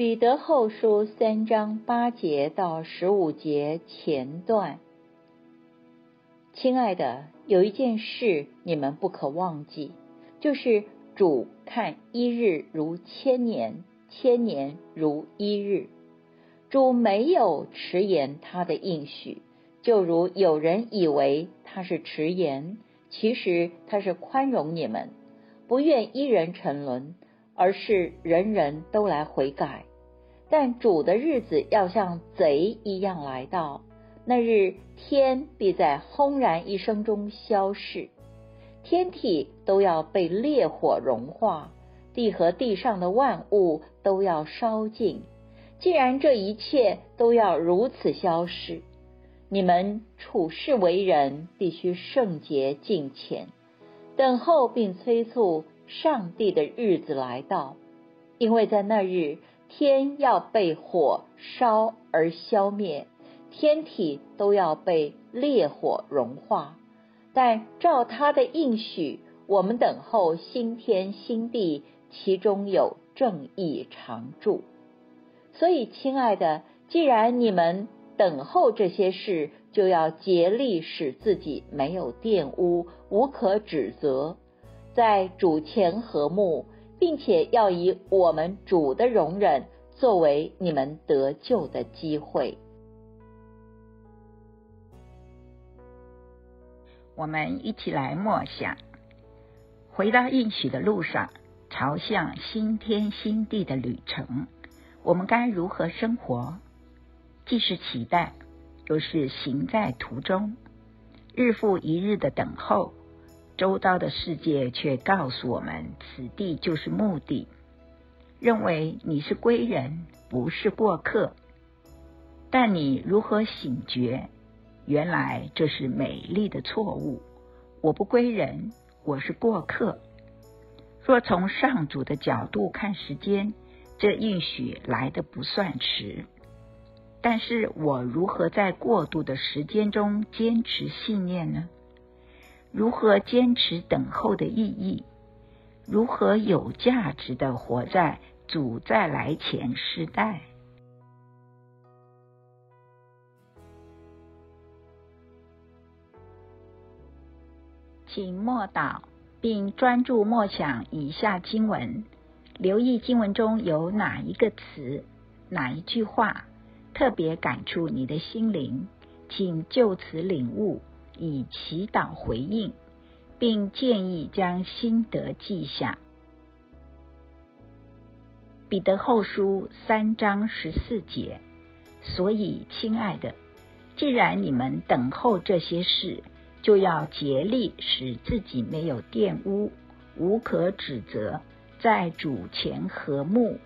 彼得后书三章八节到十五节前段，亲爱的，有一件事你们不可忘记，就是主看一日如千年，千年如一日。主没有迟延他的应许，就如有人以为他是迟延，其实他是宽容你们，不愿一人沉沦，而是人人都来悔改。但主的日子要像贼一样来到，那日天必在轰然一声中消逝，天体都要被烈火融化，地和地上的万物都要烧尽。既然这一切都要如此消逝，你们处世为人必须圣洁敬虔，等候并催促上帝的日子来到，因为在那日天要被火烧而消灭，天体都要被烈火融化。但照他的应许，我们等候新天新地，其中有正义常驻。所以，亲爱的，既然你们等候这些事，就要竭力使自己没有玷污，无可指责，在主前和睦，并且要以我们主的容忍作为你们得救的机会。我们一起来默想，回到应许的路上，朝向新天新地的旅程。我们该如何生活？既是期待，又是行在途中，日复一日的等候。周遭的世界却告诉我们，此地就是目的，认为你是归人，不是过客。但你如何醒觉？原来这是美丽的错误。我不归人，我是过客。若从上主的角度看时间。这应许来的不算迟，但是我如何在过渡的时间中坚持信念呢？如何坚持等候的意义？如何有价值的活在主再来前时代？请默祷，并专注默想以下经文。留意经文中有哪一个词、哪一句话特别感触你的心灵，请就此领悟，以祈祷回应，并建议将心得记下。彼得后书三章十四节。所以，亲爱的，既然你们等候这些事，就要竭力使自己没有玷污，无可指责。在主前和睦，